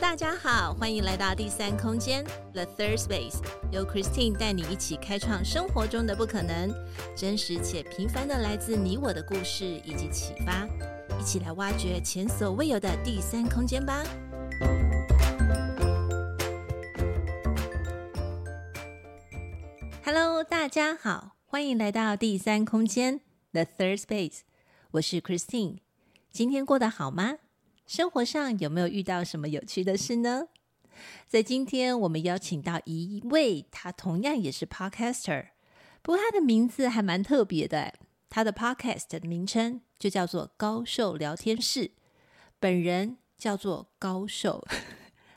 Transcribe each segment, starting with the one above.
大家好，欢迎来到第三空间 The Third Space，由 Christine 带你一起开创生活中的不可能，真实且平凡的来自你我的故事以及启发，一起来挖掘前所未有的第三空间吧。Hello，大家好，欢迎来到第三空间 The Third Space，我是 Christine，今天过得好吗？生活上有没有遇到什么有趣的事呢？在今天，我们邀请到一位，他同样也是 Podcaster，不过他的名字还蛮特别的。他的 Podcast 的名称就叫做高寿聊天室，本人叫做高寿。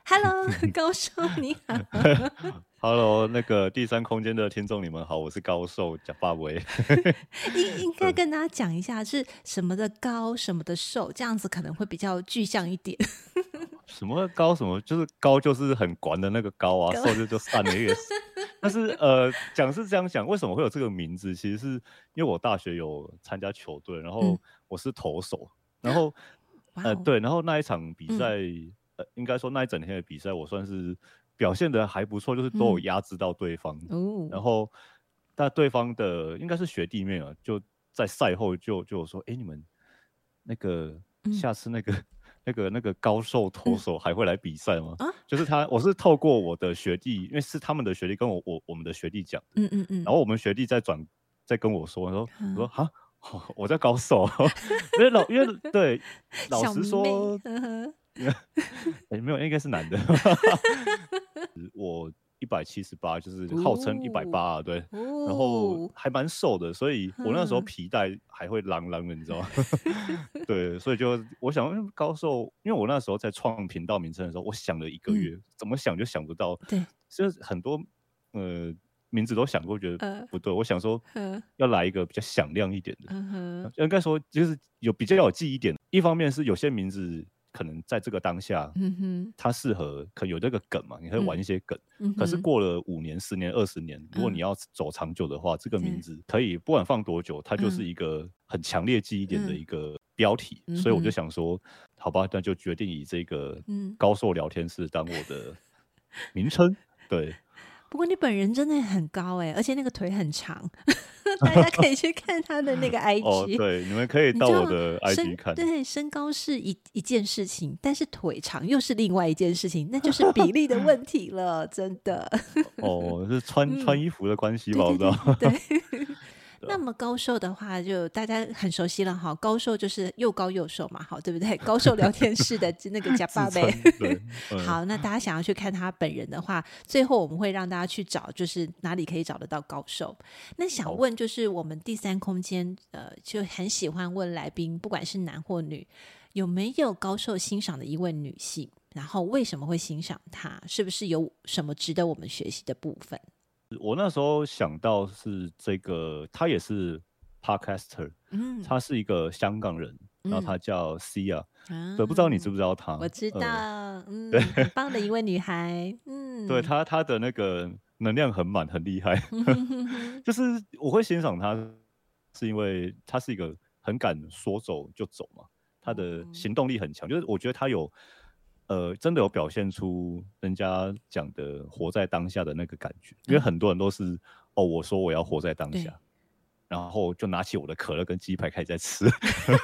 Hello，高寿你好。Hello，那个第三空间的听众，你们好，我是高瘦贾发维。应应该跟大家讲一下是什么的高，什么的瘦，这样子可能会比较具象一点。什么高什么就是高，就是很管的那个高啊，瘦就就散了一个。但是呃，讲是这样讲，为什么会有这个名字？其实是因为我大学有参加球队，然后我是投手，嗯、然后呃对，然后那一场比赛，嗯、呃，应该说那一整天的比赛，我算是。表现的还不错，就是都有压制到对方。嗯、然后，但对方的应该是学弟妹啊，就在赛后就就说：“哎、欸，你们那个下次那个、嗯、那个那个高瘦投手还会来比赛吗？”嗯、就是他，我是透过我的学弟，因为是他们的学弟跟我我我们的学弟讲。嗯嗯嗯。然后我们学弟再转再跟我说，说、嗯、我说哈，我在高瘦，因为老因为对，老实说。哎、欸，没有，应该是男的。我一百七十八，就是号称一百八啊，对。哦、然后还蛮瘦的，所以我那时候皮带还会啷啷的，你知道吗？对，所以就我想高瘦，因为我那时候在创频道名称的时候，我想了一个月，嗯、怎么想就想不到。对，就是很多呃名字都想过，觉得不对。呃、我想说，要来一个比较响亮一点的，应该说就是有比较有记忆点。一方面是有些名字。可能在这个当下，嗯哼，它适合，可有这个梗嘛，你可以玩一些梗。嗯、可是过了五年、十年、二十年，如果你要走长久的话，嗯、这个名字可以不管放多久，它就是一个很强烈记忆点的一个标题。嗯、所以我就想说，好吧，那就决定以这个高寿聊天室当我的名称。对。不过你本人真的很高哎，而且那个腿很长，大家可以去看他的那个 IG。哦，对，你们可以到我的 IG 看。对，身高是一一件事情，但是腿长又是另外一件事情，那就是比例的 问题了，真的。哦，是穿、嗯、穿衣服的关系吧？我知道。对。那么高瘦的话，就大家很熟悉了哈。高瘦就是又高又瘦嘛，好，对不对？高瘦聊天室的 那个假爸呗。好，那大家想要去看他本人的话，最后我们会让大家去找，就是哪里可以找得到高瘦。那想问，就是我们第三空间，呃，就很喜欢问来宾，不管是男或女，有没有高瘦欣赏的一位女性？然后为什么会欣赏她？是不是有什么值得我们学习的部分？我那时候想到是这个，他也是 podcaster，嗯，他是一个香港人，嗯、然后他叫 Sia，嗯、对，不知道你知不知道他？我知道，呃、嗯，对，很棒的一位女孩，嗯，对他，他的那个能量很满，很厉害，就是我会欣赏她，是因为她是一个很敢说走就走嘛，她的行动力很强，就是我觉得她有。呃，真的有表现出人家讲的活在当下的那个感觉，因为很多人都是哦，我说我要活在当下，然后就拿起我的可乐跟鸡排开始在吃，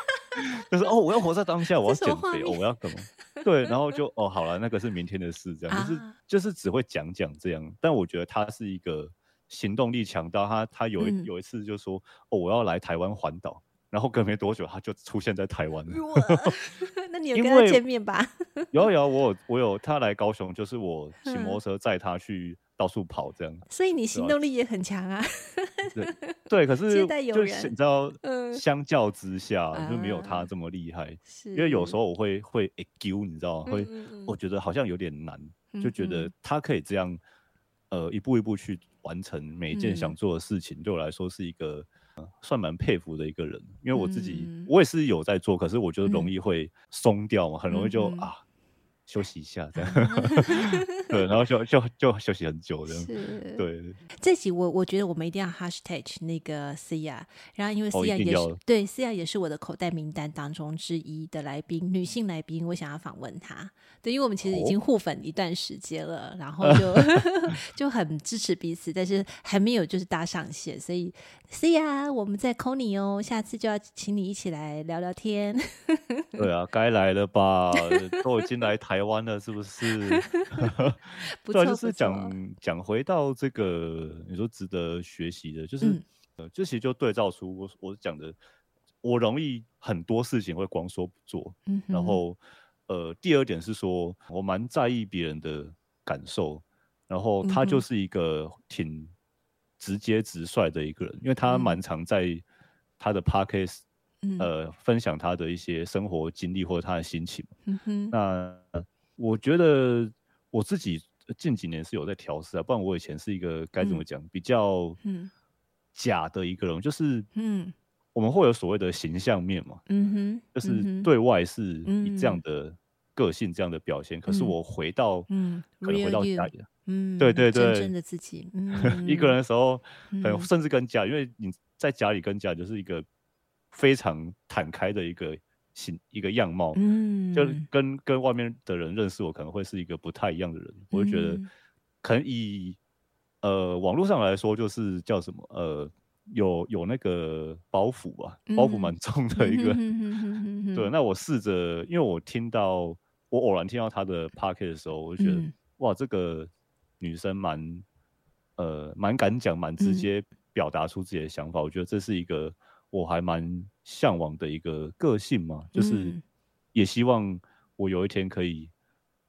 就是哦，我要活在当下，我要减肥，哦，我要 怎么？对，然后就哦，好了，那个是明天的事，这样。就是就是只会讲讲这样，但我觉得他是一个行动力强到，他他有一有一次就说哦，我要来台湾环岛。然后隔没多久，他就出现在台湾了。那你有跟他见面吧？有有，我有我有他来高雄，就是我骑摩托车载他去到处跑这样。所以你行动力也很强啊。对对，可 是就你知道，相较之下就没有他这么厉害。因为有时候我会会丢，你知道吗？会我觉得好像有点难，就觉得他可以这样呃一步一步去完成每一件想做的事情，对我来说是一个。算蛮佩服的一个人，因为我自己、嗯、我也是有在做，可是我觉得容易会松掉嘛，嗯、很容易就、嗯、啊，休息一下这样，对，然后就就就休息很久这样，是对。这集我我觉得我们一定要 hashtag 那个 Cia，然后因为 Cia 也是、哦、对 Cia 也是我的口袋名单当中之一的来宾，女性来宾，我想要访问她。对，因为我们其实已经互粉一段时间了，哦、然后就 就很支持彼此，但是还没有就是搭上线，所以 Cia 我们在 call 你哦，下次就要请你一起来聊聊天。对啊，该来了吧，都已经来台。台湾的是不是？不对，就是讲讲回到这个，你说值得学习的，就是、嗯、呃，这其实就对照出我我讲的，我容易很多事情会光说不做。嗯、然后呃，第二点是说我蛮在意别人的感受，然后他就是一个挺直接直率的一个人，因为他蛮常在他的 podcast 呃，分享他的一些生活经历或者他的心情。嗯哼，那我觉得我自己近几年是有在调试啊，不然我以前是一个该怎么讲，比较假的一个人，就是嗯，我们会有所谓的形象面嘛，嗯哼，就是对外是以这样的个性、这样的表现，可是我回到嗯，可能回到家里，嗯，对对对，真正的自己，一个人的时候，甚至跟家，因为你在家里跟家就是一个。非常坦开的一个形一个样貌，嗯，就跟跟外面的人认识我可能会是一个不太一样的人，嗯、我就觉得可能以呃网络上来说，就是叫什么呃有有那个包袱吧，包袱蛮重。的一个，嗯、对。那我试着，因为我听到我偶然听到他的 podcast 的时候，我就觉得、嗯、哇，这个女生蛮呃蛮敢讲，蛮直接表达出自己的想法，嗯、我觉得这是一个。我还蛮向往的一个个性嘛，就是也希望我有一天可以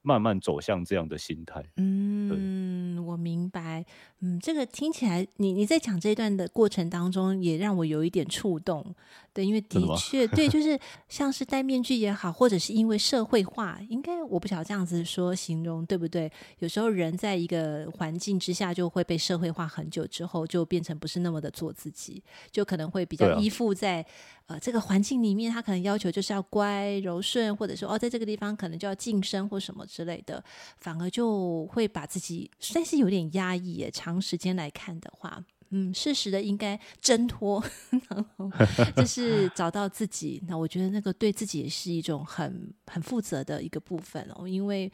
慢慢走向这样的心态。嗯，我明白。嗯，这个听起来，你你在讲这一段的过程当中，也让我有一点触动。对，因为的确，对，就是像是戴面具也好，或者是因为社会化，应该我不晓得这样子说形容对不对？有时候人在一个环境之下，就会被社会化很久之后，就变成不是那么的做自己，就可能会比较依附在、啊、呃这个环境里面。他可能要求就是要乖柔顺，或者说哦，在这个地方可能就要晋升或什么之类的，反而就会把自己算是有点压抑耶。长时间来看的话，嗯，适时的应该挣脱，然后 就是找到自己。那我觉得那个对自己也是一种很很负责的一个部分哦，因为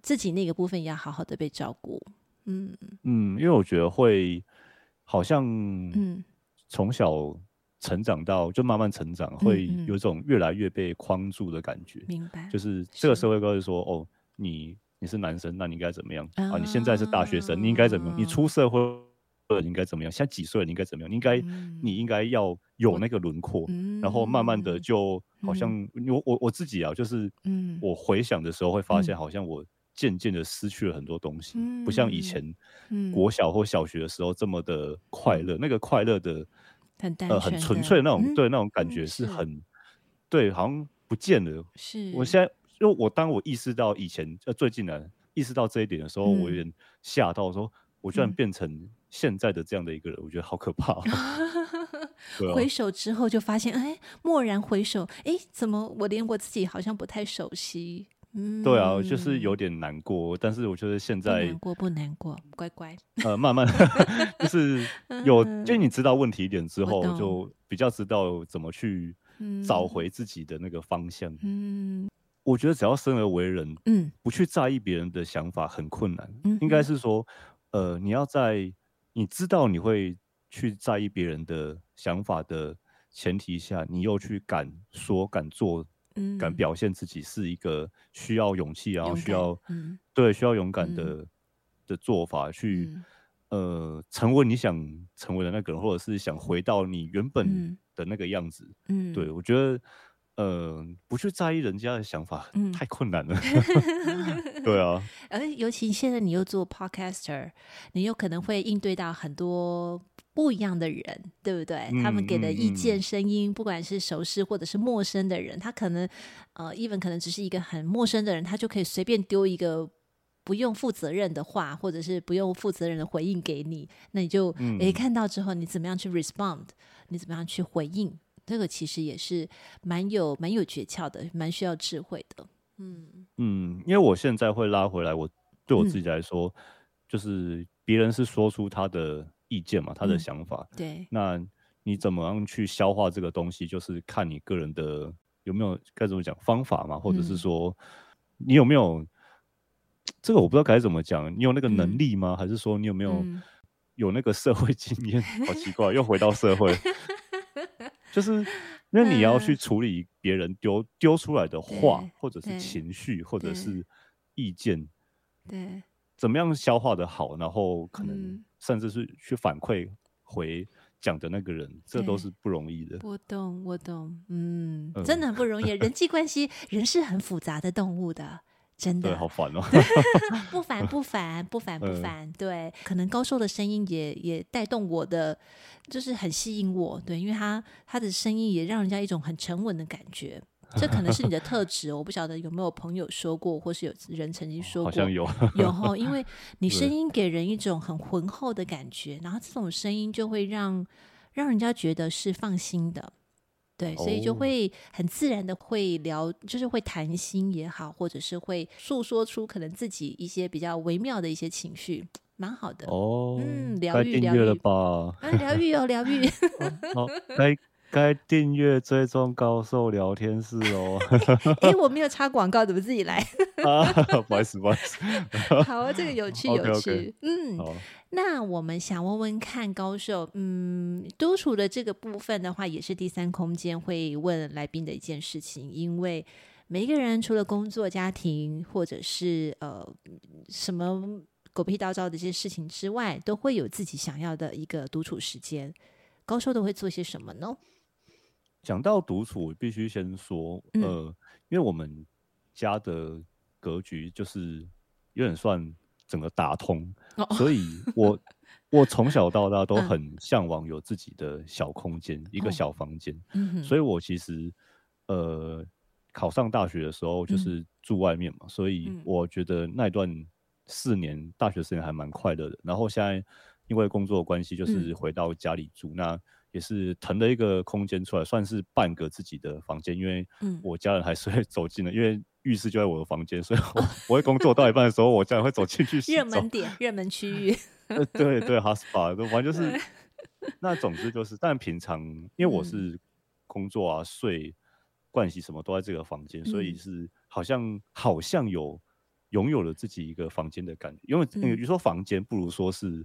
自己那个部分也要好好的被照顾。嗯嗯，因为我觉得会好像嗯，从小成长到就慢慢成长，嗯、会有一种越来越被框住的感觉。明白，就是这个社会告诉说，哦，你。你是男生，那你应该怎么样啊？你现在是大学生，你应该怎么样？你出社会了，你应该怎么样？现在几岁了？你应该怎么样？你应该，你应该要有那个轮廓，然后慢慢的就好像我我我自己啊，就是我回想的时候会发现，好像我渐渐的失去了很多东西，不像以前国小或小学的时候这么的快乐，那个快乐的很呃很纯粹的那种对那种感觉是很对，好像不见了。是我现在。就我当我意识到以前呃最近呢意识到这一点的时候，嗯、我有点吓到，说我居然变成现在的这样的一个人，嗯、我觉得好可怕。回首之后就发现，哎，蓦然回首，哎，怎么我连我自己好像不太熟悉？嗯，对啊，就是有点难过。但是我觉得现在难过不难过，乖乖。呃，慢慢 就是 有，就你知道问题点之后，就比较知道怎么去找回自己的那个方向。嗯。嗯我觉得只要生而为人，嗯，不去在意别人的想法很困难。应该是说，呃，你要在你知道你会去在意别人的想法的前提下，你又去敢说、敢做、嗯、敢表现自己，是一个需要勇气，然后需要，嗯、对，需要勇敢的、嗯、的做法，去，嗯、呃，成为你想成为的那个人，或者是想回到你原本的那个样子。嗯，对，我觉得。呃，不去在意人家的想法，嗯、太困难了。对啊，而尤其现在你又做 podcaster，你有可能会应对到很多不一样的人，对不对？嗯、他们给的意见、声音，嗯、不管是熟识或者是陌生的人，他可能呃，even 可能只是一个很陌生的人，他就可以随便丢一个不用负责任的话，或者是不用负责任的回应给你，那你就诶、看到之后，你怎么样去 respond？你怎么样去回应？这个其实也是蛮有蛮有诀窍的，蛮需要智慧的。嗯。嗯，因为我现在会拉回来，我对我自己来说，嗯、就是别人是说出他的意见嘛，他的想法，嗯、对，那你怎么样去消化这个东西，就是看你个人的有没有该怎么讲方法嘛，或者是说你有没有这个我不知道该怎么讲，你有那个能力吗？嗯、还是说你有没有、嗯、有那个社会经验？好奇怪，又回到社会，就是。因为你要去处理别人丢丢出来的话，或者是情绪，或者是意见，对，怎么样消化的好，然后可能甚至是去反馈回讲的那个人，这都是不容易的。我懂，我懂，嗯，真的很不容易。人际关系，人是很复杂的动物的。真的。好烦哦，不烦不烦不烦不烦，对，可能高寿的声音也也带动我的，就是很吸引我，对，因为他他的声音也让人家一种很沉稳的感觉，这可能是你的特质，我不晓得有没有朋友说过，或是有人曾经说过，好像有。有齁，因为你声音给人一种很浑厚的感觉，然后这种声音就会让让人家觉得是放心的。对，所以就会很自然的会聊，就是会谈心也好，或者是会诉说出可能自己一些比较微妙的一些情绪，蛮好的哦。嗯，疗愈疗愈了吧？啊，疗愈哦，疗愈。好，该 该订阅追踪高寿聊天室哦。哎，我没有插广告，怎么自己来？啊，不好意思，不好意思。好啊，这个有趣有趣。嗯。那我们想问问看，高寿，嗯，独处的这个部分的话，也是第三空间会问来宾的一件事情，因为每一个人除了工作、家庭，或者是呃什么狗屁倒灶的这些事情之外，都会有自己想要的一个独处时间。高寿都会做些什么呢？讲到独处，我必须先说，呃，嗯、因为我们家的格局就是有点算。整个打通，所以我我从小到大都很向往有自己的小空间，一个小房间。所以我其实呃考上大学的时候就是住外面嘛，所以我觉得那段四年大学四年还蛮快乐的。然后现在因为工作的关系，就是回到家里住，那也是腾了一个空间出来，算是半个自己的房间。因为我家人还是会走进的，因为。浴室就在我的房间，所以我 我会工作到一半的时候，我家人会走进去洗澡。热门点，热门区域。对对，hot spot，反正就是。那总之就是，但平常因为我是工作啊、睡、盥洗什么都在这个房间，所以是好像好像有拥有了自己一个房间的感觉。因为与其说房间，不如说是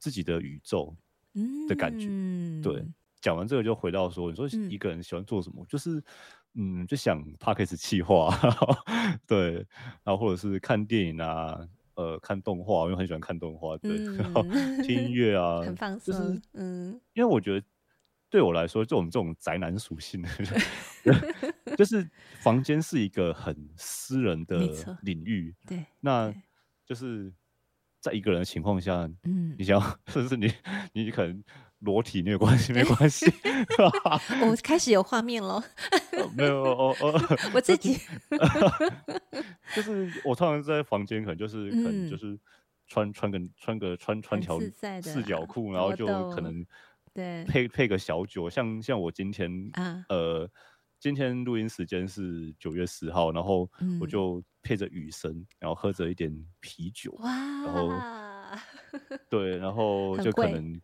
自己的宇宙的感觉。对，讲完这个就回到说，你说一个人喜欢做什么，就是。嗯，就想 Podcast 企划，对，然后或者是看电影啊，呃，看动画，因为很喜欢看动画，对，嗯、然后听音乐啊，很放松，就是、嗯，因为我觉得对我来说，就我们这种宅男属性的，就是房间是一个很私人的领域，对，那就是在一个人的情况下，嗯，你想要，甚至你，你可能。裸体没有关系，没关系。我开始有画面了。没有，哦哦，我自己就是我通常在房间，可能就是可能就是穿穿个穿个穿穿条四角裤，然后就可能对配配个小酒，像像我今天呃今天录音时间是九月十号，然后我就配着雨声，然后喝着一点啤酒，哇然后 对，然后就可能。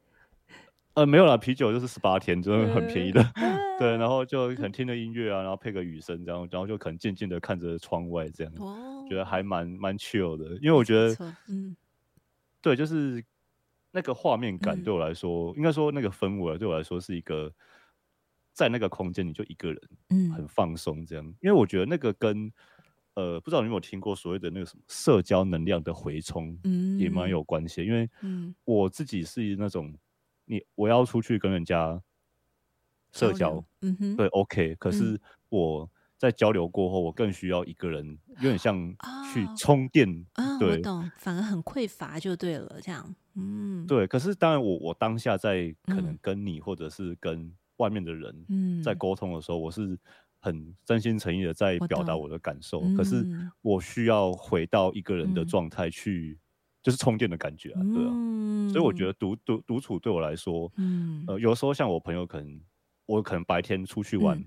呃，没有啦，啤酒就是十八天，真的很便宜的，嗯、对，然后就可能听着音乐啊，然后配个雨声，这样，然后就可能静静的看着窗外，这样，哦、觉得还蛮蛮 chill 的，因为我觉得，嗯，对，就是那个画面感对我来说，嗯、应该说那个氛围对我来说是一个，在那个空间你就一个人，嗯，很放松这样，因为我觉得那个跟，呃，不知道你有没有听过所谓的那个什么社交能量的回充，嗯，也蛮有关系，因为，嗯，我自己是那种。你我要出去跟人家社交，嗯哼，对，OK。可是我在交流过后，我更需要一个人，有点像去充电。啊，我懂，反而很匮乏就对了，这样，嗯，对。可是当然，我我当下在可能跟你或者是跟外面的人在沟通的时候，我是很真心诚意的在表达我的感受。可是我需要回到一个人的状态去。就是充电的感觉啊，对啊，嗯、所以我觉得独独独处对我来说，嗯，呃，有时候像我朋友可能，我可能白天出去玩，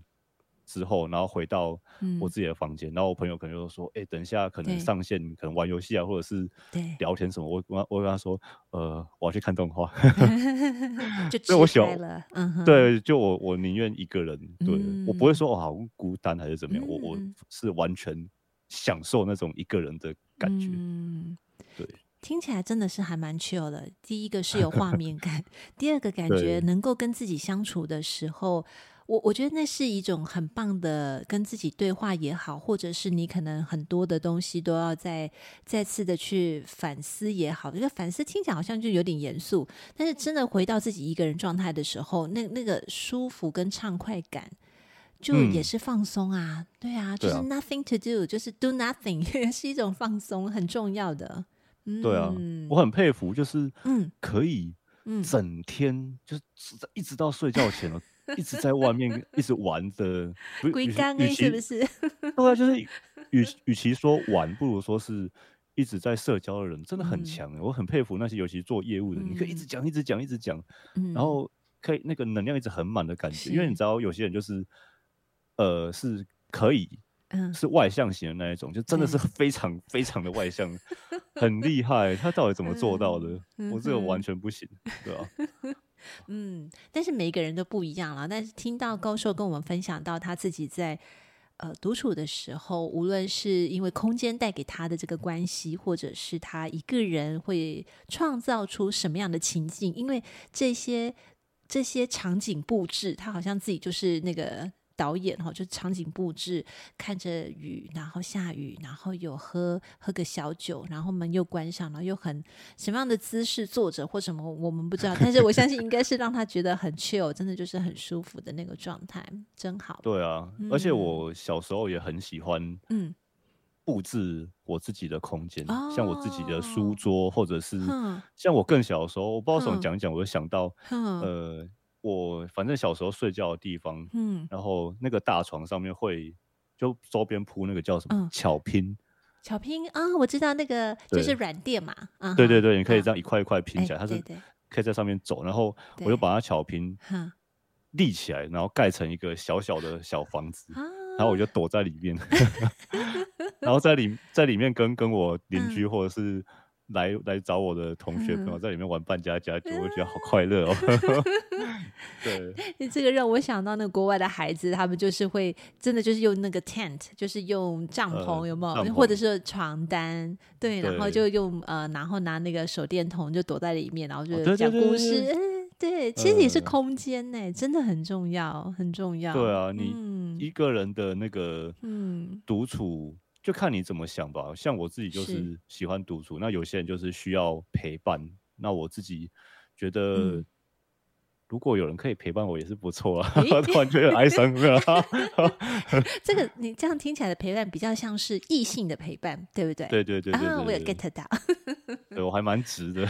之后，然后回到我自己的房间，嗯、然后我朋友可能就说：“哎、欸，等一下可能上线，可能玩游戏啊，或者是聊天什么。”我我我跟他说：“呃，我要去看动画。”就我喜欢，嗯，对，就我我宁愿一个人，对、嗯、我不会说我好孤单还是怎么样，嗯、我我是完全享受那种一个人的感觉，嗯，对。听起来真的是还蛮 chill 的。第一个是有画面感，第二个感觉能够跟自己相处的时候，我我觉得那是一种很棒的跟自己对话也好，或者是你可能很多的东西都要再再次的去反思也好。这个反思听起来好像就有点严肃，但是真的回到自己一个人状态的时候，那那个舒服跟畅快感，就也是放松啊。嗯、对啊，就是 nothing to do，就是 do nothing，也 是一种放松，很重要的。嗯对啊，我很佩服，就是嗯可以整天就是一直到睡觉前一直在外面一直玩的，龟缸是不是？对啊，就是与 与其说玩，不如说是一直在社交的人，真的很强。我很佩服那些尤其做业务的，你可以一直讲，一直讲，一直讲，然后可以那个能量一直很满的感觉。因为你知道，有些人就是呃是可以。是外向型的那一种，就真的是非常非常的外向，很厉害。他到底怎么做到的？我这个完全不行，对吧？嗯，但是每个人都不一样了。但是听到高寿跟我们分享到他自己在呃独处的时候，无论是因为空间带给他的这个关系，或者是他一个人会创造出什么样的情境，因为这些这些场景布置，他好像自己就是那个。导演哈，就场景布置，看着雨，然后下雨，然后有喝喝个小酒，然后门又关上，然后又很什么样的姿势坐着或什么，我们不知道，但是我相信应该是让他觉得很 chill，真的就是很舒服的那个状态，真好。对啊，嗯、而且我小时候也很喜欢嗯。布置我自己的空间，嗯、像我自己的书桌，或者是像我更小的时候，我不知道怎么讲讲，我就想到呃。我反正小时候睡觉的地方，嗯，然后那个大床上面会就周边铺那个叫什么巧拼，巧拼啊，我知道那个就是软垫嘛，啊对对对，你可以这样一块一块拼起来，它是可以在上面走，然后我就把它巧拼立起来，然后盖成一个小小的小房子，然后我就躲在里面 然后在里在里面跟跟我邻居或者是。来 来找我的同学朋友在里面玩扮家家酒，我觉得好 快乐哦。对，这个让我想到那个国外的孩子，他们就是会真的就是用那个 tent，就是用帐篷，有没有？或者是床单，对，然后就用呃，然后拿那个手电筒就躲在里面，然后就讲故事。对，其实也是空间呢，真的很重要，很重要。对啊，你一个人的那个嗯独处。就看你怎么想吧。像我自己就是喜欢独处，那有些人就是需要陪伴。那我自己觉得，嗯、如果有人可以陪伴我，也是不错啊。欸、突然觉得哀伤 这个你这样听起来的陪伴，比较像是异性的陪伴，对不对？对对对对，对，啊，我有 get 到。对，我还蛮直的。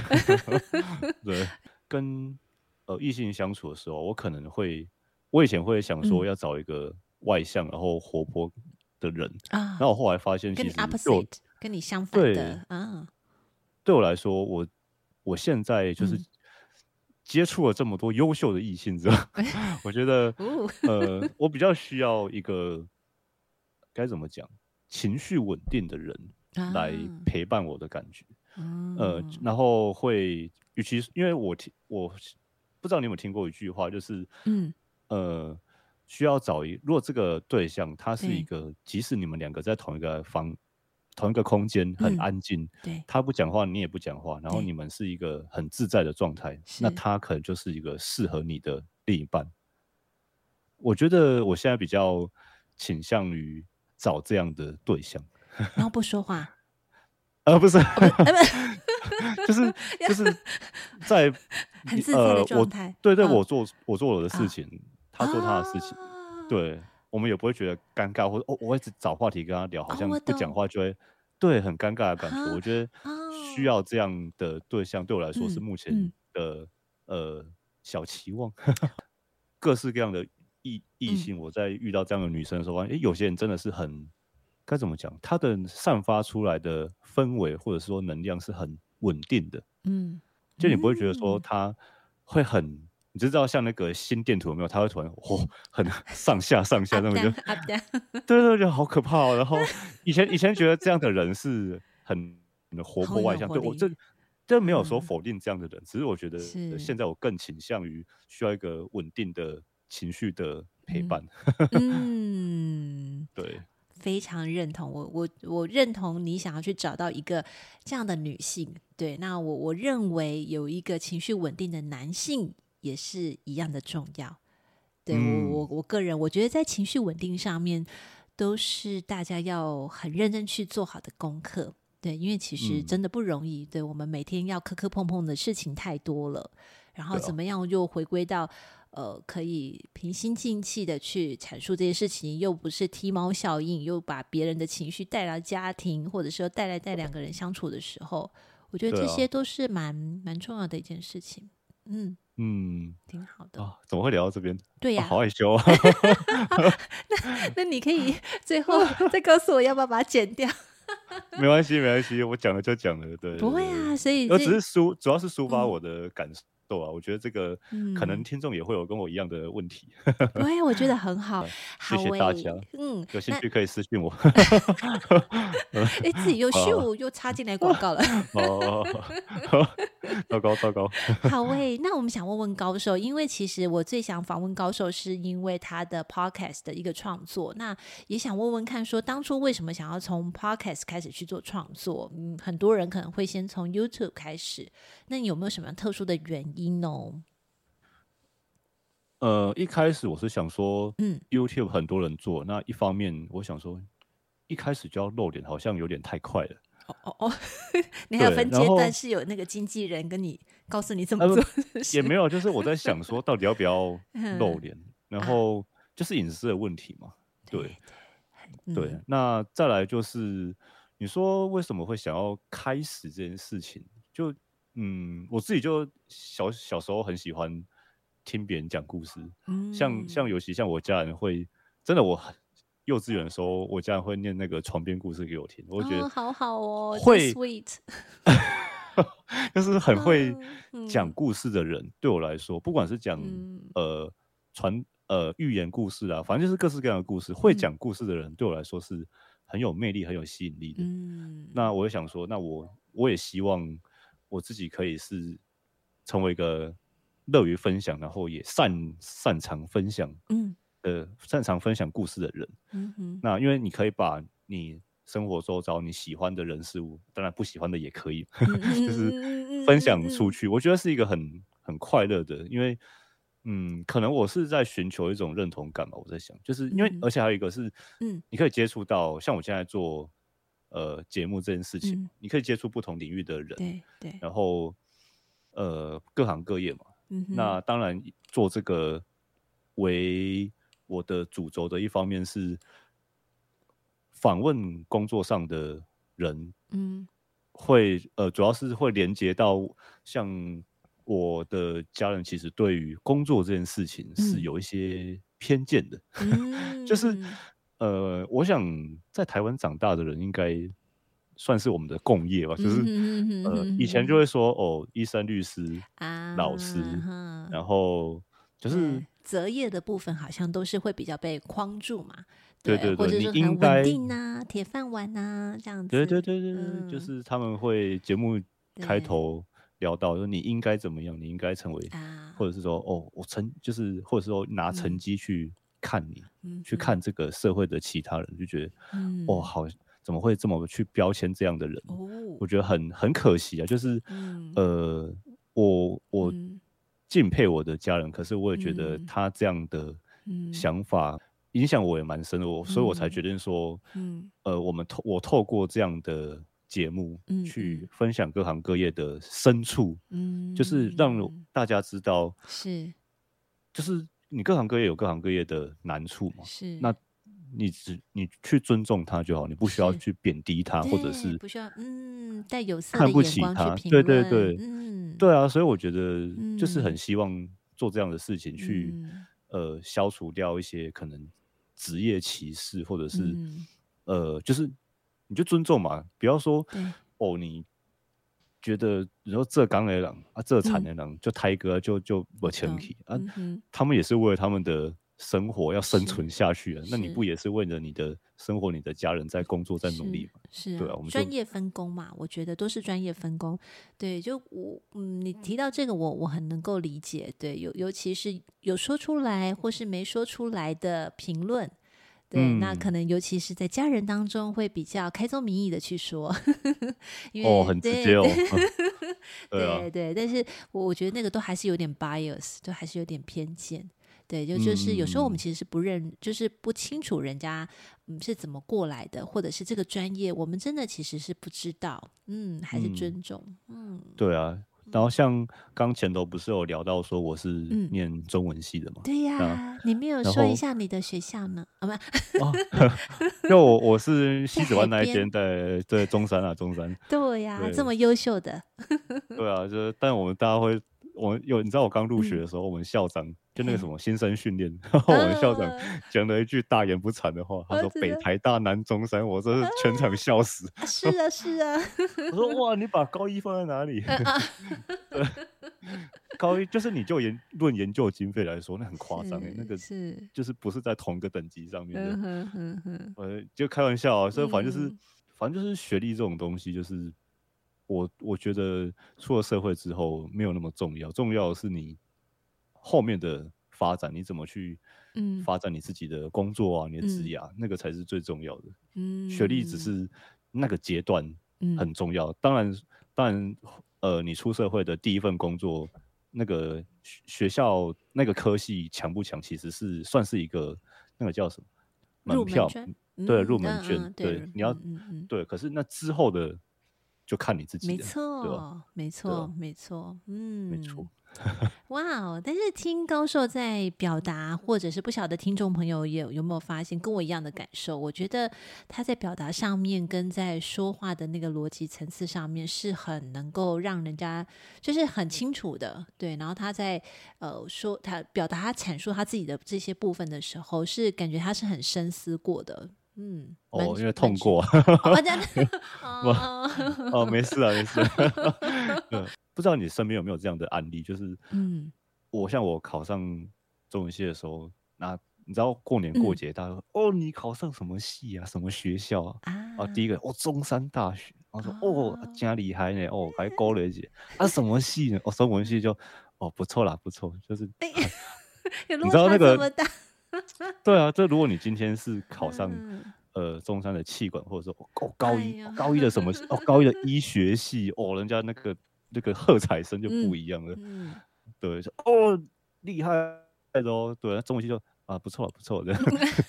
对，跟呃异性相处的时候，我可能会，我以前会想说要找一个外向然后活泼。的人啊，那我后来发现，其实跟你 opposite 跟你相反的啊。对我来说，我我现在就是接触了这么多优秀的异性之后，我觉得呃，我比较需要一个该怎么讲，情绪稳定的人来陪伴我的感觉。呃，然后会，与其因为我听我不知道你有没有听过一句话，就是嗯呃。需要找一，如果这个对象他是一个，即使你们两个在同一个房、同一个空间很安静，对，他不讲话，你也不讲话，然后你们是一个很自在的状态，那他可能就是一个适合你的另一半。我觉得我现在比较倾向于找这样的对象，然后不说话，呃，不是，就是就是在很自在的状态，对对，我做我做我的事。情。他做他的事情，啊、对，我们也不会觉得尴尬，或者哦，我一直找话题跟他聊，好像不讲话就会，对，很尴尬的感觉。啊、我觉得需要这样的对象，对我来说是目前的、嗯、呃小期望。各式各样的异异性，我在遇到这样的女生的时候，发现、嗯，有些人真的是很该怎么讲，她的散发出来的氛围或者说能量是很稳定的，嗯，就你不会觉得说她会很。你就知道像那个心电图有没有？它会突然哦，很 上下上下那种，就对对对，好可怕哦。然后以前以前觉得这样的人是很活泼外向，对我这这没有说否定这样的人，嗯、只是我觉得现在我更倾向于需要一个稳定的情绪的陪伴。嗯，对。非常认同我，我我认同你想要去找到一个这样的女性。对，那我我认为有一个情绪稳定的男性也是一样的重要。对、嗯、我我我个人，我觉得在情绪稳定上面，都是大家要很认真去做好的功课。对，因为其实真的不容易。嗯、对，我们每天要磕磕碰碰的事情太多了，然后怎么样又回归到。呃，可以平心静气的去阐述这些事情，又不是踢猫效应，又把别人的情绪带来家庭，或者说带来带两个人相处的时候，我觉得这些都是蛮蛮重要的一件事情。嗯嗯，挺好的。啊，怎么会聊到这边？对呀、啊啊，好害羞啊。那那你可以最后 再告诉我要不要把它剪掉？没关系，没关系，我讲了就讲了，对，不会啊，所以我只是抒，主要是抒发我的感啊，我觉得这个可能听众也会有跟我一样的问题。对、嗯，我觉得很 好，好谢谢大家。嗯，有兴趣可以私信我。哎，自己又秀又插进来 广告了。哦，糟糕糟糕。好喂，那我们想问问高手，因为其实我最想访问高手，是因为他的 podcast 的一个创作。那也想问问看，说当初为什么想要从 podcast 开始去做创作？嗯，很多人可能会先从 YouTube 开始。那你有没有什么特殊的原因？呃，一开始我是想说，嗯，YouTube 很多人做，那一方面我想说，一开始就要露脸，好像有点太快了。哦哦哦，你还有分阶段，是有那个经纪人跟你告诉你怎么做？呃，也没有，就是我在想说，到底要不要露脸？然后就是隐私的问题嘛。对对，嗯，对，那再来就是你说为什么会想要开始这件事情？就嗯，我自己就小小时候很喜欢听别人讲故事，嗯、像像尤其像我家人会真的，我幼稚园的时候，我家人会念那个床边故事给我听，我觉得、哦、好好哦，会 sweet，就是很会讲故事的人，对我来说，不管是讲、嗯、呃传呃寓言故事啊，反正就是各式各样的故事，会讲故事的人对我来说是很有魅力、很有吸引力的。嗯，那我也想说，那我我也希望。我自己可以是成为一个乐于分享，然后也擅擅长分享，嗯，呃，擅长分享故事的人，嗯哼。那因为你可以把你生活周遭你喜欢的人事物，当然不喜欢的也可以，嗯、就是分享出去。我觉得是一个很很快乐的，因为嗯，可能我是在寻求一种认同感吧。我在想，就是因为、嗯、而且还有一个是，嗯，你可以接触到像我现在做。呃，节目这件事情，嗯、你可以接触不同领域的人，对对，然后呃，各行各业嘛，嗯，那当然做这个为我的主轴的一方面是访问工作上的人，嗯，会呃，主要是会连接到像我的家人，其实对于工作这件事情是有一些偏见的，嗯、就是。呃，我想在台湾长大的人应该算是我们的共业吧，就是呃，以前就会说哦，医生、律师、啊、老师，然。后就是择业的部分好像都是会比较被框住嘛，对对对，或者是很稳定啊，铁饭碗啊这样子，对对对对，嗯、就是他们会节目开头聊到说你应该怎么样，你应该成为，啊、或者是说哦，我成就是或者是说拿成绩去。嗯看你，嗯、去看这个社会的其他人，就觉得，嗯、哦，好，怎么会这么去标签这样的人？哦、我觉得很很可惜啊。就是，嗯、呃，我我敬佩我的家人，嗯、可是我也觉得他这样的想法影响我也蛮深的，我、嗯、所以我才决定说，嗯、呃，我们透我透过这样的节目去分享各行各业的深处，嗯、就是让。大家知道，是，就是。你各行各业有各行各业的难处嘛？是，那你只你去尊重他就好，你不需要去贬低他，或者是不需要嗯带有色看不起他。对对对，嗯，对啊，所以我觉得就是很希望做这样的事情，去呃消除掉一些可能职业歧视，或者是呃就是你就尊重嘛，不要说哦你觉得你说这刚的人啊，这产的人、嗯、就台哥就就不前提啊、嗯，他们也是为了他们的生活要生存下去啊，那你不也是为了你的生活、你的家人在工作在努力吗？是，对啊，我们专业分工嘛，我觉得都是专业分工。对，就我嗯，你提到这个我，我我很能够理解。对，尤尤其是有说出来或是没说出来的评论。对、嗯，那可能尤其是在家人当中会比较开宗明义的去说，因为哦，很直接哦，对对、啊、对，但是我觉得那个都还是有点 bias，都还是有点偏见，对，就就是有时候我们其实是不认，嗯、就是不清楚人家嗯是怎么过来的，或者是这个专业，我们真的其实是不知道，嗯，还是尊重，嗯，嗯。对啊。然后像刚前头不是有聊到说我是念中文系的嘛？嗯、对呀、啊，你没有说一下你的学校呢？啊不 因为我我是西子湾那一间在在中山啊，中山。对呀、啊，这么优秀的。对啊，就是但我们大家会，我有你知道我刚入学的时候，嗯、我们校长。就那个什么新生训练，然后我们校长讲了一句大言不惭的话，他说：“北台大南中山。”我真是全场 笑死。是啊，是啊。我说：“哇，你把高一放在哪里？”高一就是你就研论研究经费来说，那很夸张诶，那个是就是不是在同一个等级上面的。呃，就开玩笑啊，所以反正就是、嗯、反正就是学历这种东西，就是我我觉得出了社会之后没有那么重要，重要的是你。后面的发展，你怎么去嗯发展你自己的工作啊？嗯、你的职业、嗯，那个才是最重要的。嗯，学历只是那个阶段很重要。嗯、当然，当然，呃，你出社会的第一份工作，那个学校那个科系强不强，其实是算是一个那个叫什么门票？对，入门券。嗯、对，对，你要、嗯、对。可是那之后的就看你自己。没错，没错，没错。嗯，没错。哇哦！但是听高寿在表达，或者是不晓得听众朋友有有没有发现跟我一样的感受？我觉得他在表达上面跟在说话的那个逻辑层次上面是很能够让人家就是很清楚的。对，然后他在呃说他表达他阐述他自己的这些部分的时候，是感觉他是很深思过的。嗯，哦，因为痛过。哦，哦，没事啊，没事。不知道你身边有没有这样的案例？就是，嗯，我像我考上中文系的时候，那你知道过年过节，大家说、嗯、哦，你考上什么系啊？什么学校啊？啊，第一个哦，中山大学。然后说哦，真厉害呢，哦，还高了一节啊，什么系呢？哦，中文系就哦，不错啦，不错，就是，你知道那个，对啊，这如果你今天是考上、嗯、呃中山的气管，或者说哦高一、哎、高一的什么哦高一的医学系哦，人家那个。那个喝彩声就不一样了，对，说哦厉害哦，对，中文系就啊不错不错的，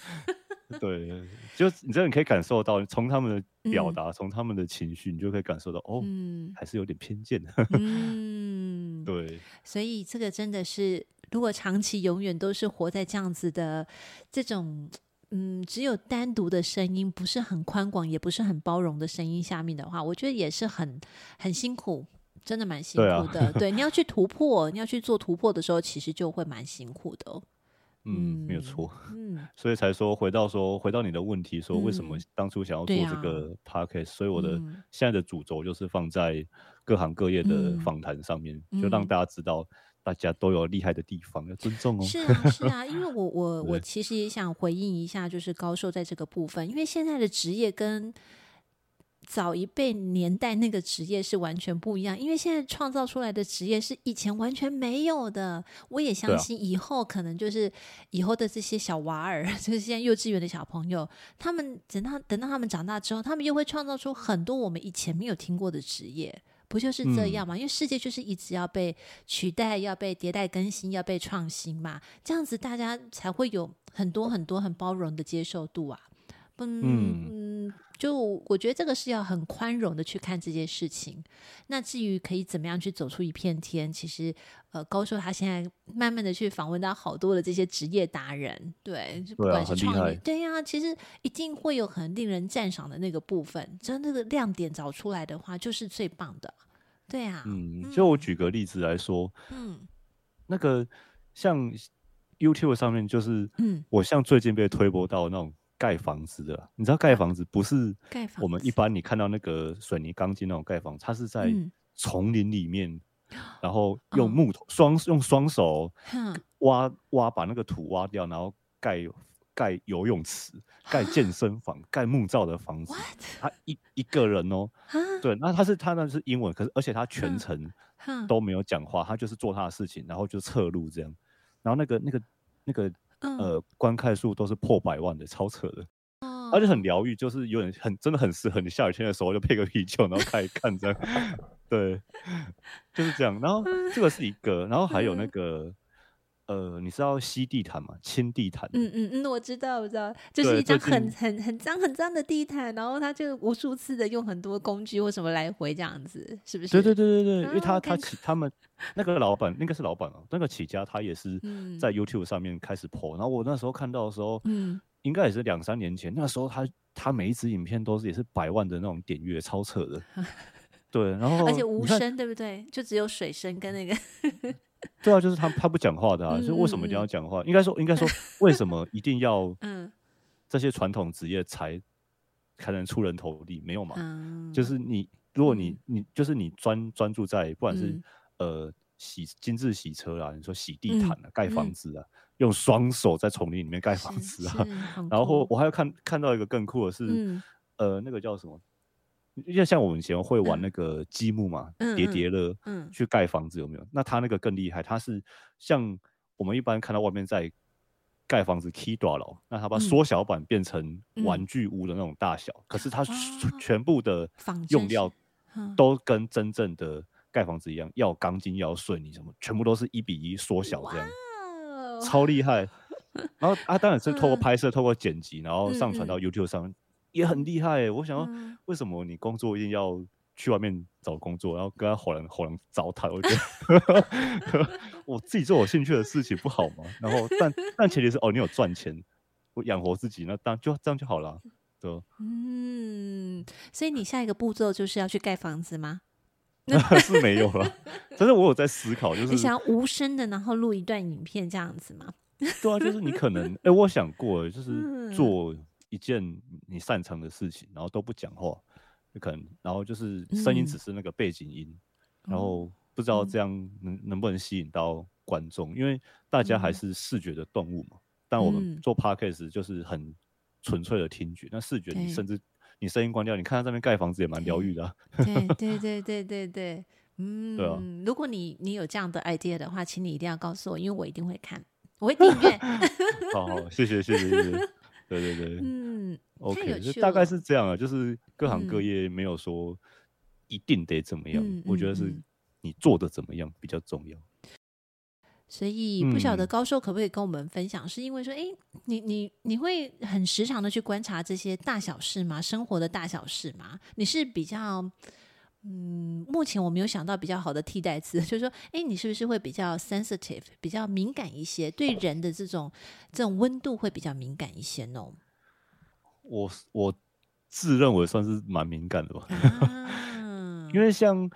对，就你这样你可以感受到，从他们的表达，从、嗯、他们的情绪，你就可以感受到哦、嗯，还是有点偏见的，嗯，对，所以这个真的是，如果长期永远都是活在这样子的这种，嗯，只有单独的声音，不是很宽广，也不是很包容的声音下面的话，我觉得也是很很辛苦。真的蛮辛苦的，对，啊、对，你要去突破，你要去做突破的时候，其实就会蛮辛苦的。嗯，嗯没有错。嗯，所以才说回到说回到你的问题，说为什么当初想要做这个 podcast？、嗯、所以我的现在的主轴就是放在各行各业的访谈上面、嗯，就让大家知道大家都有厉害的地方，要尊重哦。是啊，是啊，因为我我我其实也想回应一下，就是高寿在这个部分，因为现在的职业跟。早一辈年代那个职业是完全不一样，因为现在创造出来的职业是以前完全没有的。我也相信以后可能就是以后的这些小娃儿，就是现在幼稚园的小朋友，他们等到等到他们长大之后，他们又会创造出很多我们以前没有听过的职业，不就是这样吗？嗯。因为世界就是一直要被取代，要被迭代更新，要被创新嘛，这样子大家才会有很多很多很包容的接受度啊。嗯嗯，就我觉得这个是要很宽容的去看这件事情。那至于可以怎么样去走出一片天，其实呃，高寿他现在慢慢的去访问到好多的这些职业达人，对，不管是创业，对呀、啊，其实一定会有很令人赞赏的那个部分。只要那个亮点找出来的话，就是最棒的。对啊，嗯，就我举个例子来说，嗯，那个像 YouTube 上面，就是嗯，我像最近被推播到那种。盖房子的，你知道盖房子不是盖我们一般你看到那个水泥钢筋那种盖房子，它是在丛林里面，然后用木头双、哦、用双手挖挖把那个土挖掉，然后盖盖游泳池、盖健身房、盖木造的房子。他一一个人哦，对，那他是他那是英文，可是而且他全程都没有讲话，他就是做他的事情，然后就侧录这样，然后那个那个那个呃观看数都是破百万的，超扯的。而且很疗愈，就是有点很真的很适合你下雨天的时候就配个啤酒，然后开始看这样，对，就是这样。然后这个是一个，然后还有那个，呃，你知道吸地毯吗？清地毯。嗯嗯嗯，我知道，我知道，就是一张很很很脏很脏的地毯，然后他就无数次的用很多工具或什么来回这样子，是不是？对对对对对，因为他他起他们那个老板应该是老板哦，那个起家他也是在 YouTube 上面开始 po，然后我那时候看到的时候，嗯。应该也是两三年前，那时候他他每一支影片都是也是百万的那种点阅，超扯的。对，然后而且无声，对不对？就只有水声跟那个。对啊，就是他他不讲话的啊，就为什么一定要讲话？应该说应该说，为什么一定要嗯 这些传统职业才才能出人头地？没有嘛？就是你如果你你就是你专专注在不管是呃洗精致洗车啦，你说洗地毯啊，盖房子啊。用双手在丛林里面盖房子啊，然后我还要看看到一个更酷的是，嗯、呃，那个叫什么？因为像我们以前会玩那个积木嘛，叠叠乐，嗯，去盖房子有没有？那他那个更厉害，他是像我们一般看到外面在盖房子 key 大楼，那他把缩小版变成玩具屋的那种大小，嗯、可是他全部的用料都跟真正的盖房子一样，要钢筋，要水泥什么，全部都是一比一缩小这样。超厉害，然后啊，当然是透过拍摄、透过剪辑，然后上传到 YouTube 上，也很厉害。我想要，为什么你工作一定要去外面找工作，然后跟他吼人吼人糟蹋？我觉得 我自己做我兴趣的事情不好吗？然后，但但前提是哦，你有赚钱，我养活自己，那当就这样就好了，对。嗯，所以你下一个步骤就是要去盖房子吗？是没有了，但是我有在思考，就是你想要无声的，然后录一段影片这样子吗？对啊，就是你可能，哎、欸，我想过，就是做一件你擅长的事情，然后都不讲话，可能，然后就是声音只是那个背景音，嗯、然后不知道这样能能不能吸引到观众，因为大家还是视觉的动物嘛。但我们做 Podcast 就是很纯粹的听觉，那视觉你甚至。你声音关掉，你看他这边盖房子也蛮疗愈的、啊。对 对对对对对，嗯，对啊。如果你你有这样的 idea 的话，请你一定要告诉我，因为我一定会看，我会订阅。好好，谢谢谢谢谢谢。对对对，嗯，OK，就大概是这样啊，就是各行各业没有说一定得怎么样，嗯、我觉得是你做的怎么样比较重要。所以不晓得高寿可不可以跟我们分享？嗯、是因为说，哎、欸，你你你会很时常的去观察这些大小事吗？生活的大小事吗？你是比较，嗯，目前我没有想到比较好的替代词，就是说，哎、欸，你是不是会比较 sensitive，比较敏感一些，对人的这种这种温度会比较敏感一些呢？我我自认为算是蛮敏感的吧，啊、因为像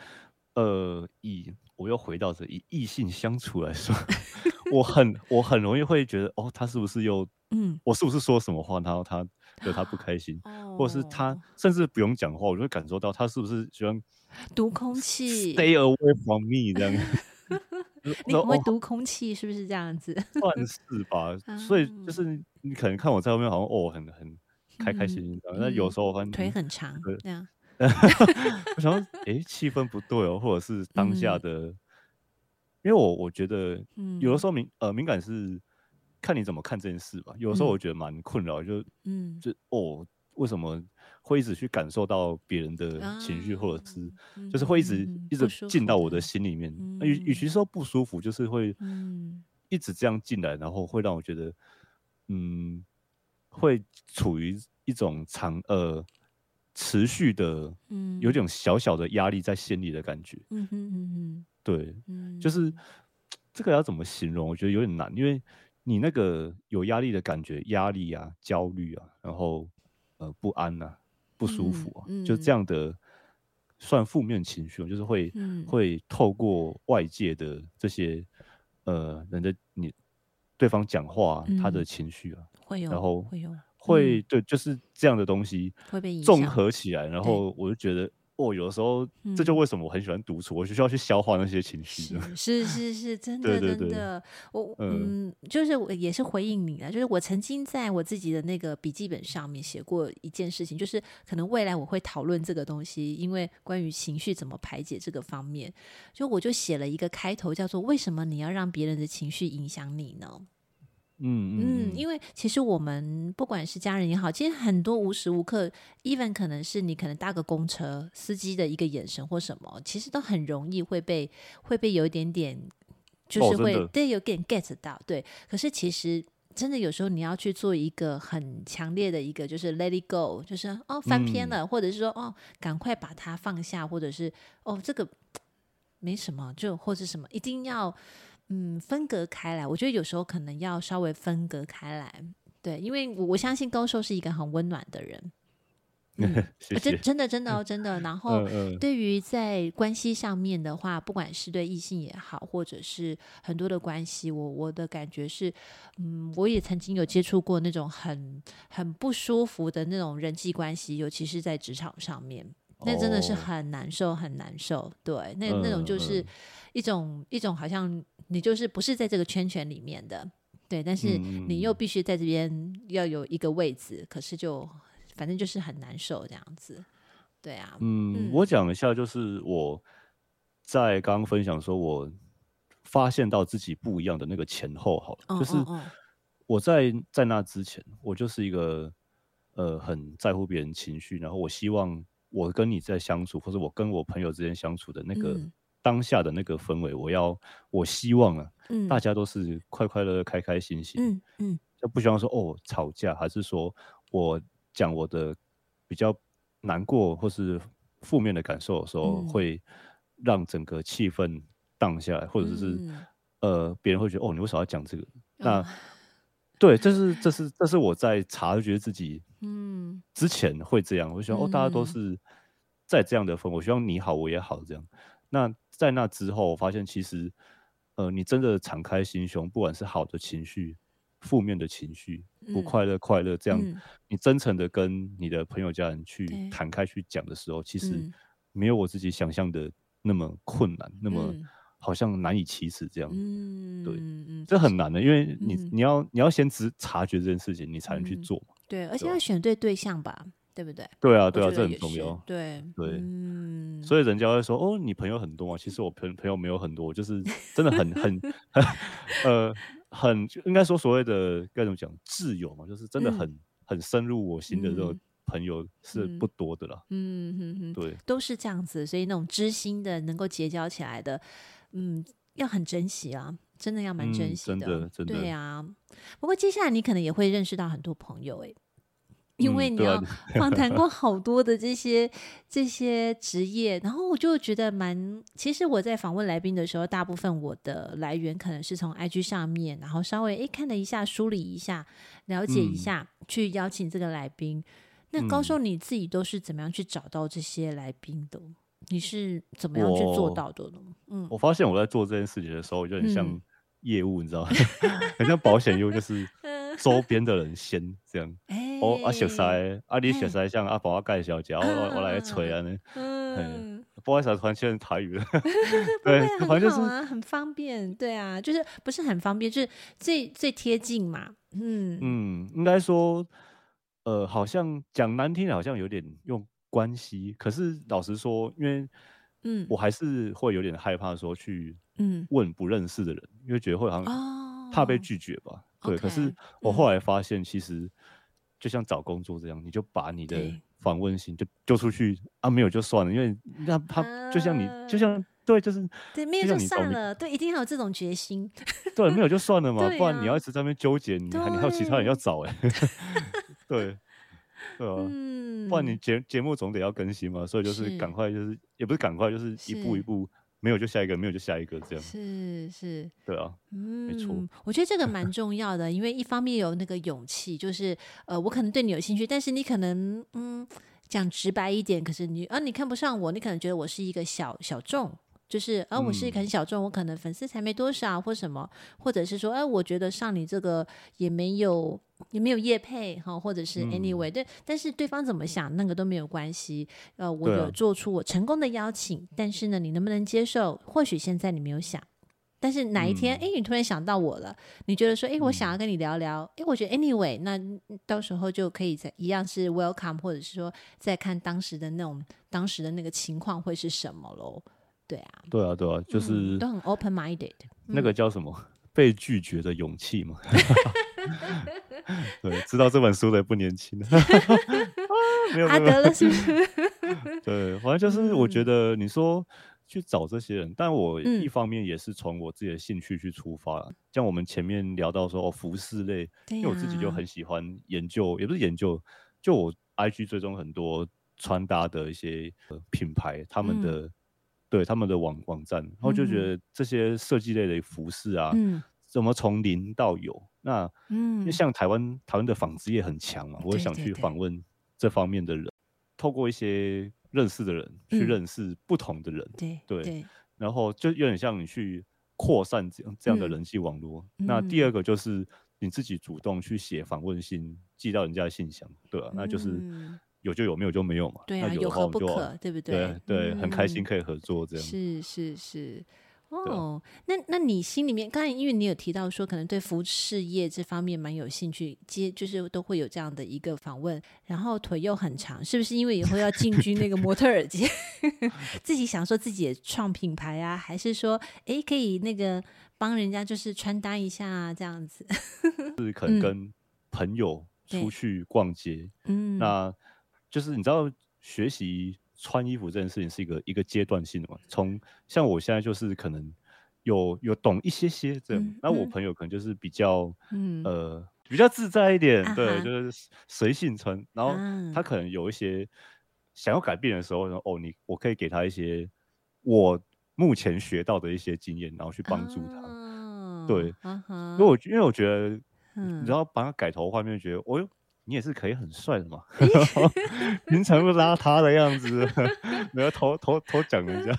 呃以。我又回到这以异性相处来说，我很我很容易会觉得哦，他是不是又 嗯，我是不是说什么话，然后他惹他不开心，哦、或者是他甚至不用讲话，我就会感受到他是不是喜欢读空气，stay away from me 这样。你很会读空气，是不是这样子？算是吧。所以就是你可能看我在外面好像哦很很开开心心的，那、嗯、有时候我发现腿很长这样。我想说，哎、欸，气氛不对哦，或者是当下的，嗯、因为我我觉得，有的时候敏呃敏感是看你怎么看这件事吧。有的时候我觉得蛮困扰，就嗯，就哦，为什么会一直去感受到别人的情绪，或者是就是会一直、嗯、一直进到我的心里面。与与、嗯、其说不舒服，就是会一直这样进来，然后会让我觉得，嗯，会处于一种长呃。持续的，嗯，有点小小的压力在心里的感觉，嗯哼嗯哼，对，嗯，就是这个要怎么形容？我觉得有点难，因为你那个有压力的感觉，压力啊、焦虑啊，然后呃不安啊、不舒服啊，嗯嗯、就这样的算负面情绪，就是会、嗯、会透过外界的这些呃人的你对方讲话、啊嗯、他的情绪啊，会有，然后会有。会对，就是这样的东西会被综合起来，然后我就觉得哦，有的时候、嗯、这就为什么我很喜欢独处，我就需要去消化那些情绪。是是是是，真的真的，我嗯，就是我也是回应你啊，就是我曾经在我自己的那个笔记本上面写过一件事情，就是可能未来我会讨论这个东西，因为关于情绪怎么排解这个方面，就我就写了一个开头，叫做“为什么你要让别人的情绪影响你呢？”嗯嗯，因为其实我们不管是家人也好，其实很多无时无刻，even 可能是你可能搭个公车，司机的一个眼神或什么，其实都很容易会被会被有一点点，就是会、哦、对有点 get 到，对。可是其实真的有时候你要去做一个很强烈的一个，就是 let it go，就是哦翻篇了，嗯、或者是说哦赶快把它放下，或者是哦这个 没什么，就或者什么一定要。嗯，分隔开来，我觉得有时候可能要稍微分隔开来，对，因为我我相信高寿是一个很温暖的人，嗯，真真的真的哦，真的。然后对于在关系上面的话，不管是对异性也好，或者是很多的关系，我我的感觉是，嗯，我也曾经有接触过那种很很不舒服的那种人际关系，尤其是在职场上面，那真的是很难受，很难受。对，那那种就是一种一种好像。你就是不是在这个圈圈里面的，对，但是你又必须在这边要有一个位置，嗯、可是就反正就是很难受这样子，对啊。嗯，嗯我讲一下，就是我在刚刚分享说，我发现到自己不一样的那个前后，好了，哦、就是我在在那之前，我就是一个呃很在乎别人情绪，然后我希望我跟你在相处，或者我跟我朋友之间相处的那个。嗯。当下的那个氛围，我要，我希望啊，嗯、大家都是快快乐乐、开开心心，嗯嗯，就不希望说哦吵架，还是说我讲我的比较难过或是负面的感受的时候，嗯、会让整个气氛荡下来，或者是、嗯、呃别人会觉得哦你为什么要讲这个？嗯、那对，这是这是这是我在察觉自己嗯。之前会这样，我希望哦大家都是在这样的氛围，我希望你好我也好这样。那在那之后，我发现其实，呃，你真的敞开心胸，不管是好的情绪、负面的情绪、不快乐、快乐，这样，嗯、你真诚的跟你的朋友、家人去坦开去讲的时候，其实没有我自己想象的那么困难，嗯、那么好像难以启齿这样。嗯，对，嗯、这很难的，因为你你要你要先知察觉这件事情，你才能去做。对，而且要选对对象吧。对不对？对啊，对啊，这很重要。对对，嗯，所以人家会说，哦，你朋友很多啊。其实我朋朋友没有很多，就是真的很很 呃很应该说所谓的该怎么讲挚友嘛，就是真的很很深入我心的这种朋友是不多的啦。嗯嗯嗯，对，都是这样子，所以那种知心的能够结交起来的，嗯，要很珍惜啊，真的要蛮珍惜的，真的真的。对啊，不过接下来你可能也会认识到很多朋友哎。因为你要 访谈过好多的这些、嗯啊、这些职业，然后我就觉得蛮……其实我在访问来宾的时候，大部分我的来源可能是从 IG 上面，然后稍微诶看了一下、梳理一下、了解一下，嗯、去邀请这个来宾。那高寿你自己都是怎么样去找到这些来宾的？你是怎么样去做到的呢？嗯，我发现我在做这件事情的时候，就很像业务，嗯、你知道吗？很像保险业务，就是。周边的人先这样，哦，啊熟悉，啊你小塞，像阿宝阿介绍一下，我我来吹啊呢，嗯，不好意思，突然切成台语了，对，很好啊，很方便，对啊，就是不是很方便，就是最最贴近嘛，嗯。嗯，应该说，呃，好像讲难听，好像有点用关系，可是老实说，因为，嗯，我还是会有点害怕说去，嗯，问不认识的人，因为觉得会好像怕被拒绝吧。对，可是我后来发现，其实就像找工作这样，你就把你的访问信就丢出去啊，没有就算了，因为那他就像你，就像对，就是对，没有就算了，对，一定要有这种决心。对，没有就算了 嘛，不然你要一直在那边纠结，你还你还有其他人要找哎。对，对啊，不然你节节目总得要更新嘛，所以就是赶快，就是也不是赶快，就是一步一步。没有就下一个，没有就下一个，这样。是是，对啊，嗯，没错。我觉得这个。蛮重要的，因为一方面有那个勇气，就是呃，我可能对你有兴趣，但是你可能嗯，讲直白一点，可是你啊，你看不上我，你可能觉得我是一个小小众，就是啊，我是一个很小众，我可能粉丝才没多少，或什么，或者是说，哎、啊，我觉得上你这个也没有也没有业配哈，或者是 anyway，、嗯、对，但是对方怎么想，那个都没有关系。呃，我有做出我成功的邀请，啊、但是呢，你能不能接受？或许现在你没有想，但是哪一天，哎、嗯，你突然想到我了，你觉得说，哎，我想要跟你聊聊，哎、嗯，我觉得 anyway，那到时候就可以在一样是 welcome，或者是说再看当时的那种当时的那个情况会是什么喽？对啊，对啊，对啊，就是、嗯、都很 open minded。那个叫什么？嗯、被拒绝的勇气嘛。对，知道这本书的不年轻。没有阿德了是不是？对，反正就是我觉得你说去找这些人，嗯、但我一方面也是从我自己的兴趣去出发。嗯、像我们前面聊到说哦，服饰类，啊、因为我自己就很喜欢研究，也不是研究，就我 IG 追踪很多穿搭的一些品牌，他们的、嗯、对他们的网网站，然后就觉得这些设计类的服饰啊，嗯、怎么从零到有？那，嗯，因为像台湾，台湾的纺织业很强嘛，我也想去访问这方面的人，对对对，透过一些认识的人去认识不同的人，嗯、对，对，然后就有点像你去扩散这样这样的人际网络。嗯、那第二个就是你自己主动去写访问信，寄到人家的信箱，对吧、啊？那就是有就有，没有就没有嘛。对啊，有何不可，对不对？对，很开心可以合作这样。是是是。哦，那那你心里面，刚才因为你有提到说，可能对服饰业这方面蛮有兴趣，接就是都会有这样的一个访问，然后腿又很长，是不是因为以后要进军那个模特儿界，自己想说自己也创品牌啊，还是说，哎，可以那个帮人家就是穿搭一下啊，这样子？是可能跟朋友出去逛街，嗯，那就是你知道学习。穿衣服这件事情是一个一个阶段性的嘛，从像我现在就是可能有有懂一些些这样，那、嗯、我朋友可能就是比较、嗯、呃比较自在一点，啊、对，就是随性穿，然后他可能有一些想要改变的时候，然后哦，你我可以给他一些我目前学到的一些经验，然后去帮助他，啊、对，啊、哈。因为我因为我觉得，嗯、你知道把他改头换面，觉得我又。你也是可以很帅的嘛 平常不邋遢的样子，没有偷偷偷讲人家。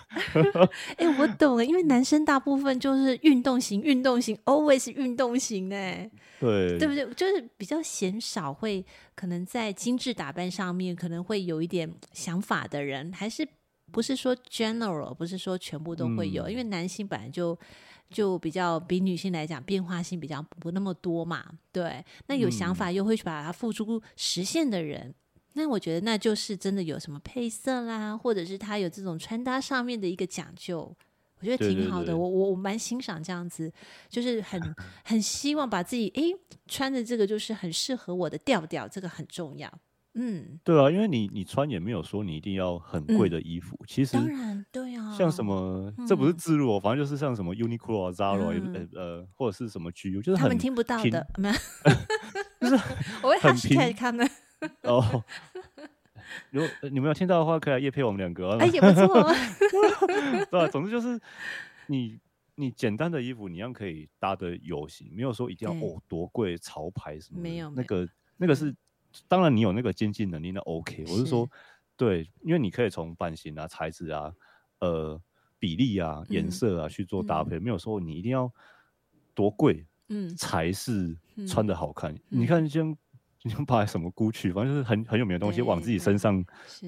哎、欸，我懂了，因为男生大部分就是运动型，运动型，always 运动型哎，对，对不对？就是比较鲜少会可能在精致打扮上面可能会有一点想法的人，还是不是说 general，不是说全部都会有，嗯、因为男性本来就。就比较比女性来讲变化性比较不那么多嘛，对。那有想法又会去把它付诸实现的人，嗯、那我觉得那就是真的有什么配色啦，或者是他有这种穿搭上面的一个讲究，我觉得挺好的。对对对，我我我蛮欣赏这样子，就是很很希望把自己诶穿的这个就是很适合我的调调，这个很重要。嗯，对啊，因为你你穿也没有说你一定要很贵的衣服，其实当然对啊，像什么这不是自入哦，反正就是像什么 Uniqlo 啊、Zara 呃或者是什么 GU，就是他们听不到的，没有，就是我会 hashtag 他们。哦。如果你没有听到的话，可以来夜配我们两个，哎也不错，对啊，总之就是你你简单的衣服，你一样可以搭的有型，没有说一定要哦多贵潮牌什么，没有那个那个是。当然，你有那个经济能力，那 OK。我是说，是对，因为你可以从版型啊、材质啊、呃、比例啊、颜色啊去做搭配，嗯、没有说你一定要多贵，嗯，才是穿的好看。嗯、你看，像你把什么 Gucci，反正就是很很有名的东西，往自己身上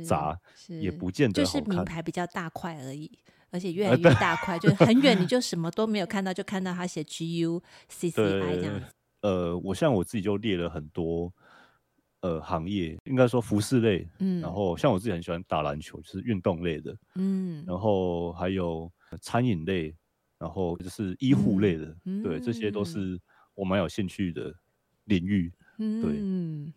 砸，也不见得。就是名牌比较大块而已，而且越来越大块，呃、就很远你 就什么都没有看到，就看到他写 GU CCI 这样子。呃，我像我自己就列了很多。呃，行业应该说服饰类，嗯，然后像我自己很喜欢打篮球，就是运动类的，嗯，然后还有餐饮类，然后就是医护类的，嗯、对，这些都是我蛮有兴趣的领域，嗯，对。嗯、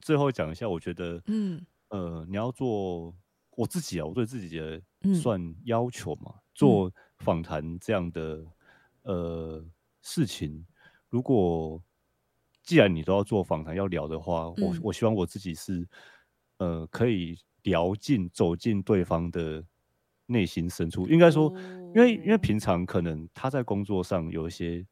最后讲一下，我觉得，嗯，呃，你要做我自己啊，我对自己的算要求嘛，嗯、做访谈这样的呃事情，如果。既然你都要做访谈要聊的话，嗯、我我希望我自己是，呃，可以聊进走进对方的内心深处。应该说，因为因为平常可能他在工作上有一些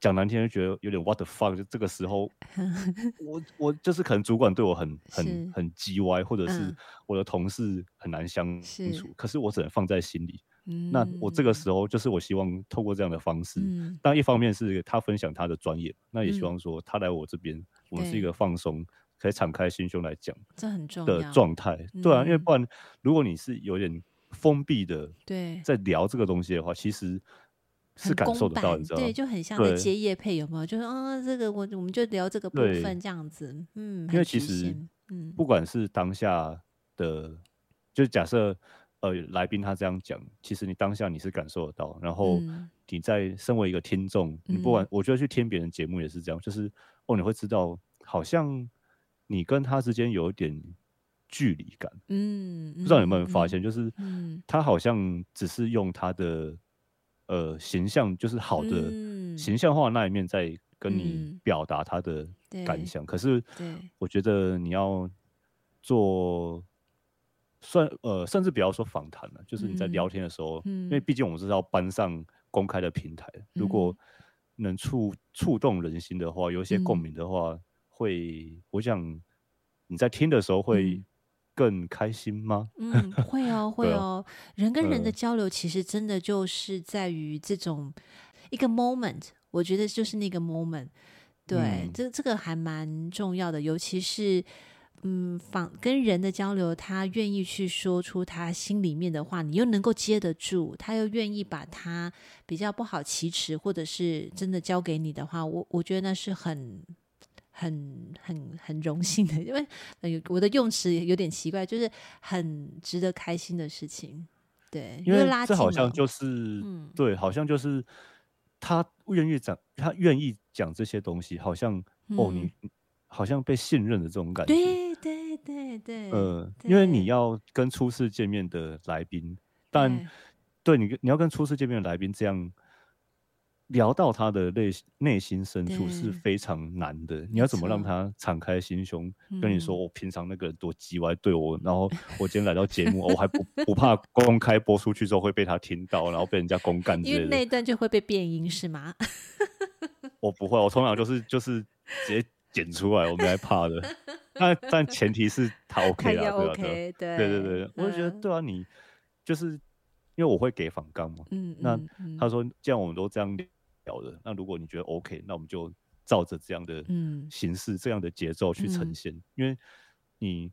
讲难听，就觉得有点 what the fuck。就这个时候，我我就是可能主管对我很很很叽歪，或者是我的同事很难相处。是可是我只能放在心里，嗯，那我这个时候就是我希望透过这样的方式，嗯，但一方面是他分享他的专业，那也希望说他来我这边，我们是一个放松，可以敞开心胸来讲，这很重要的状态。对啊，因为不然如果你是有点封闭的，对，在聊这个东西的话，其实。是感受得到，你知道吗？对，就很像在接业配，有没有？就是啊、哦，这个我我们就聊这个部分这样子，嗯，因为其实，嗯，不管是当下的，就假设呃来宾他这样讲，其实你当下你是感受得到，然后你在身为一个听众，嗯、你不管我觉得去听别人节目也是这样，就是哦你会知道，好像你跟他之间有一点距离感，嗯，不知道有没有发现，就是他好像只是用他的。呃，形象就是好的形象化的那一面，在跟你表达他的感想。嗯、可是，我觉得你要做算呃，甚至不要说访谈了，就是你在聊天的时候，嗯、因为毕竟我们是要搬上公开的平台，嗯、如果能触触动人心的话，有一些共鸣的话，嗯、会，我想你在听的时候会。嗯更开心吗？嗯，会哦，会哦。人跟人的交流，其实真的就是在于这种一个 moment，我觉得就是那个 moment。对，嗯、这这个还蛮重要的，尤其是嗯，访跟人的交流，他愿意去说出他心里面的话，你又能够接得住，他又愿意把他比较不好启齿，或者是真的交给你的话，我我觉得那是很。很很很荣幸的，因为我的用词有点奇怪，就是很值得开心的事情。对，因为这好像就是，嗯、对，好像就是他愿意讲，他愿意讲这些东西，好像、嗯、哦，你好像被信任的这种感觉。对对对对。呃，因为你要跟初次见面的来宾，但对，对你你要跟初次见面的来宾这样。聊到他的内内心深处是非常难的，你要怎么让他敞开心胸跟你说，我平常那个人多叽歪对我，嗯、然后 我今天来到节目，我还不不怕公开播出去之后会被他听到，然后被人家公干之类的。因为那一段就会被变音是吗？我不会，我通常就是就是直接剪出来，我们还怕的。那但前提是他 OK 啊，对吧？对对对对，我就觉得对啊，你就是因为我会给访纲嘛，嗯，那他说既然我们都这样。聊了那如果你觉得 OK，那我们就照着这样的形式、嗯、这样的节奏去呈现。嗯、因为你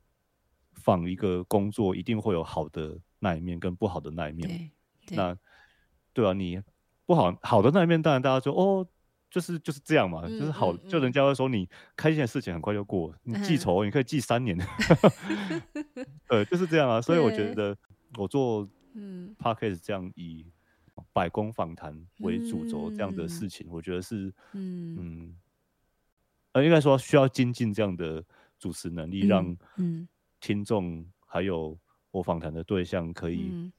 仿一个工作，一定会有好的那一面跟不好的那一面。那对啊，你不好好的那一面，当然大家说哦，就是就是这样嘛，嗯、就是好，嗯、就人家会说你开心的事情很快就过，嗯、你记仇你可以记三年。呃，就是这样啊。所以我觉得我做嗯 Podcast 这样以。百工访谈为主轴这样的事情，嗯、我觉得是，嗯嗯，呃，应该说需要精进这样的主持能力，让听众还有我访谈的对象可以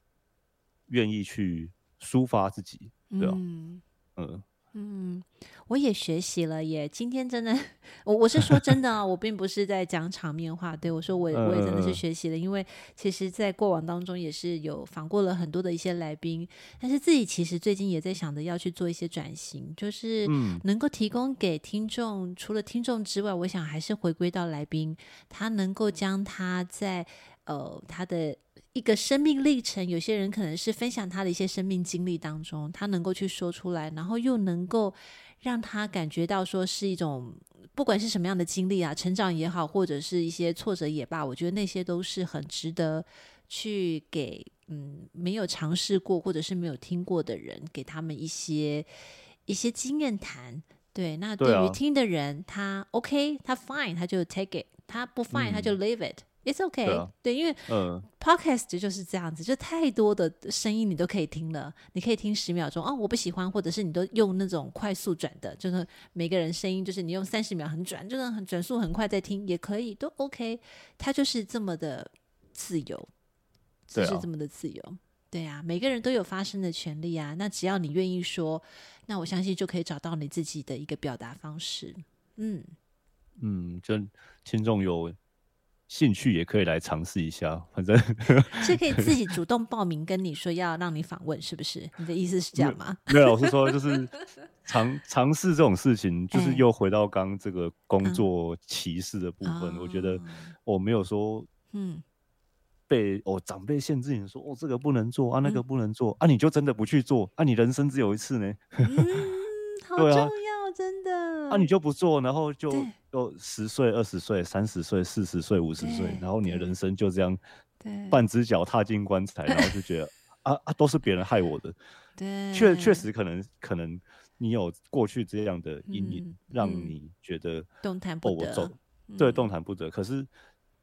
愿意去抒发自己，对吧？嗯。嗯嗯，我也学习了耶。今天真的，我我是说真的啊，我并不是在讲场面话。对，我说我，我也真的是学习了，因为其实，在过往当中也是有访过了很多的一些来宾，但是自己其实最近也在想着要去做一些转型，就是能够提供给听众，除了听众之外，我想还是回归到来宾，他能够将他在呃他的。一个生命历程，有些人可能是分享他的一些生命经历当中，他能够去说出来，然后又能够让他感觉到说是一种，不管是什么样的经历啊，成长也好，或者是一些挫折也罢，我觉得那些都是很值得去给嗯没有尝试过或者是没有听过的人，给他们一些一些经验谈。对，那对于听的人，啊、他 OK，他 fine，他就 take it；他不 fine，、嗯、他就 leave it。It's okay，对，啊、对，因为 podcast 就是这样子，就太多的声音你都可以听了，你可以听十秒钟哦，我不喜欢，或者是你都用那种快速转的，就是每个人声音就是你用三十秒很转，就是很转速很快在听也可以，都 OK，它就是这么的自由，就是这么的自由，对啊，每个人都有发声的权利啊，那只要你愿意说，那我相信就可以找到你自己的一个表达方式，嗯。嗯，就听众有。兴趣也可以来尝试一下，反正 是可以自己主动报名跟你说要让你访问，是不是？你的意思是这样吗？没有，老实说就是尝尝试这种事情，就是又回到刚这个工作歧视的部分。我觉得我没有说，嗯，被哦长辈限制你说哦这个不能做啊，那个不能做、嗯、啊，你就真的不去做啊？你人生只有一次呢。嗯，好重要，啊、真的。啊，你就不做，然后就就十岁、二十岁、三十岁、四十岁、五十岁，然后你的人生就这样，半只脚踏进棺材，然后就觉得 啊啊，都是别人害我的。对，确确实可能可能你有过去这样的阴影，嗯、让你觉得动弹不得。哦、我走对，动弹不得。可是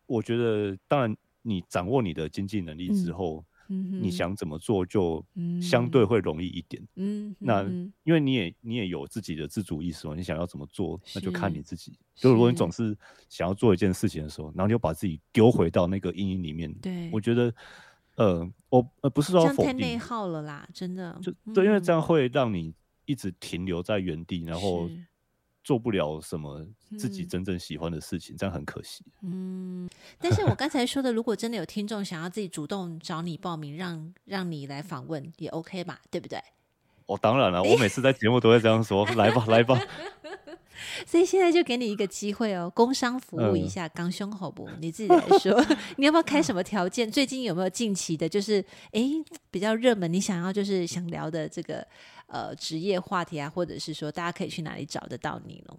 我觉得，当然。你掌握你的经济能力之后，嗯，你想怎么做就相对会容易一点。嗯，那因为你也你也有自己的自主意识嘛，你想要怎么做，那就看你自己。就如果你总是想要做一件事情的时候，然后你就把自己丢回到那个阴影里面，对，我觉得，呃，我呃不是说否定，太内耗了啦，真的。就对，因为这样会让你一直停留在原地，然后。做不了什么自己真正喜欢的事情，嗯，这样很可惜。嗯，但是我刚才说的，如果真的有听众想要自己主动找你报名，让让你来访问，也 OK 吧？对不对？哦，当然了，我每次在节目都会这样说，来吧，来吧。所以现在就给你一个机会哦，工商服务一下，刚胸好不？你自己来说，你要不要开什么条件？最近有没有近期的，就是哎比较热门，你想要就是想聊的这个呃职业话题啊，或者是说大家可以去哪里找得到你呢？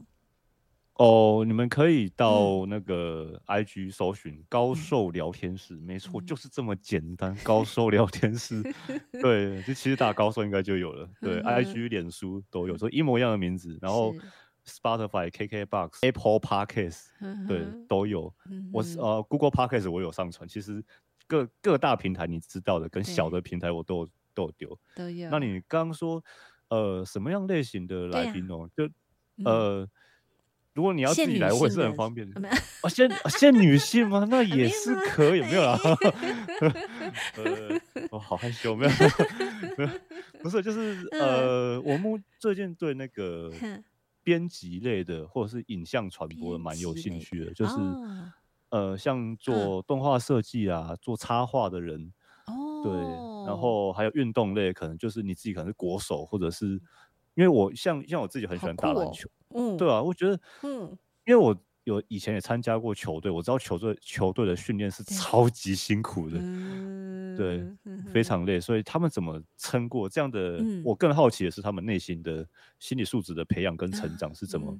哦，你们可以到那个 IG 搜寻高瘦聊天室，嗯、没错，就是这么简单。高瘦聊天室，对，就其实打高瘦应该就有了。对、嗯、，IG、脸书都有，说一模一样的名字，然后。Spotify、KKBox、Apple Podcast，对，都有。我是呃 Google Podcast，我有上传。其实各各大平台你知道的，跟小的平台我都有都有丢。都有。那你刚刚说呃什么样类型的来宾哦？就呃，如果你要自己来，我也是很方便的。啊，限限女性吗？那也是可以，没有啦。呃，我好害羞，没有。不是，就是 呃，我们最近对那个。编辑类的或者是影像传播的蛮有兴趣的，的就是、哦、呃，像做动画设计啊、嗯，做插画的人，哦，对，然后还有运动类，可能就是你自己可能是国手，或者是因为我像像我自己很喜欢打篮球，嗯、哦，对啊，我觉得，嗯，因为我有以前也参加过球队，我知道球队球队的训练是超级辛苦的。嗯对，非常累，所以他们怎么撑过这样的？嗯、我更好奇的是，他们内心的心理素质的培养跟成长是怎么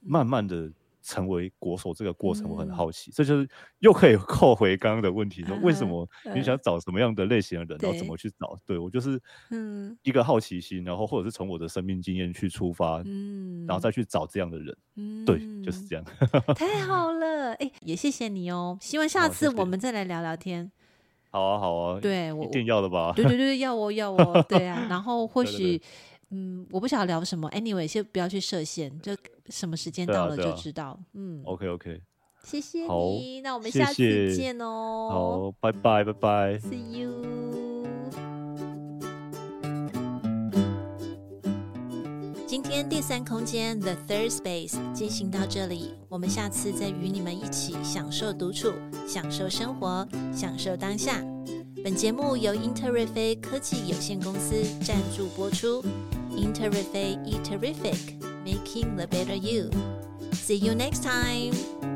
慢慢的成为国手这个过程，我很好奇。嗯、这就是又可以 扣回刚刚的问题，说为什 么你想找什么样的类型的人，然后怎么去找？对，对我就是嗯一个好奇心，然后或者是从我的生命经验去出发，嗯然后再去找这样的人。嗯对，就是这样。太好 了，哎，也谢谢你哦。希望下次我们再来聊聊天。好啊，好啊，对，我一定要的吧？对对对，要哦，要哦，对啊。然后或许，嗯，我不晓得聊什么，anyway，先不要去设限，就什么时间到了就知道。啊啊、嗯，OK OK，谢谢你，那我们下次见哦。好，拜拜拜拜，See you。今天第三空间 The Third Space 进行到这里，我们下次再与你们一起享受独处，享受生活，享受当下。本节目由英特瑞飞科技有限公司赞助播出。Interrific, making the Better You. See you next time.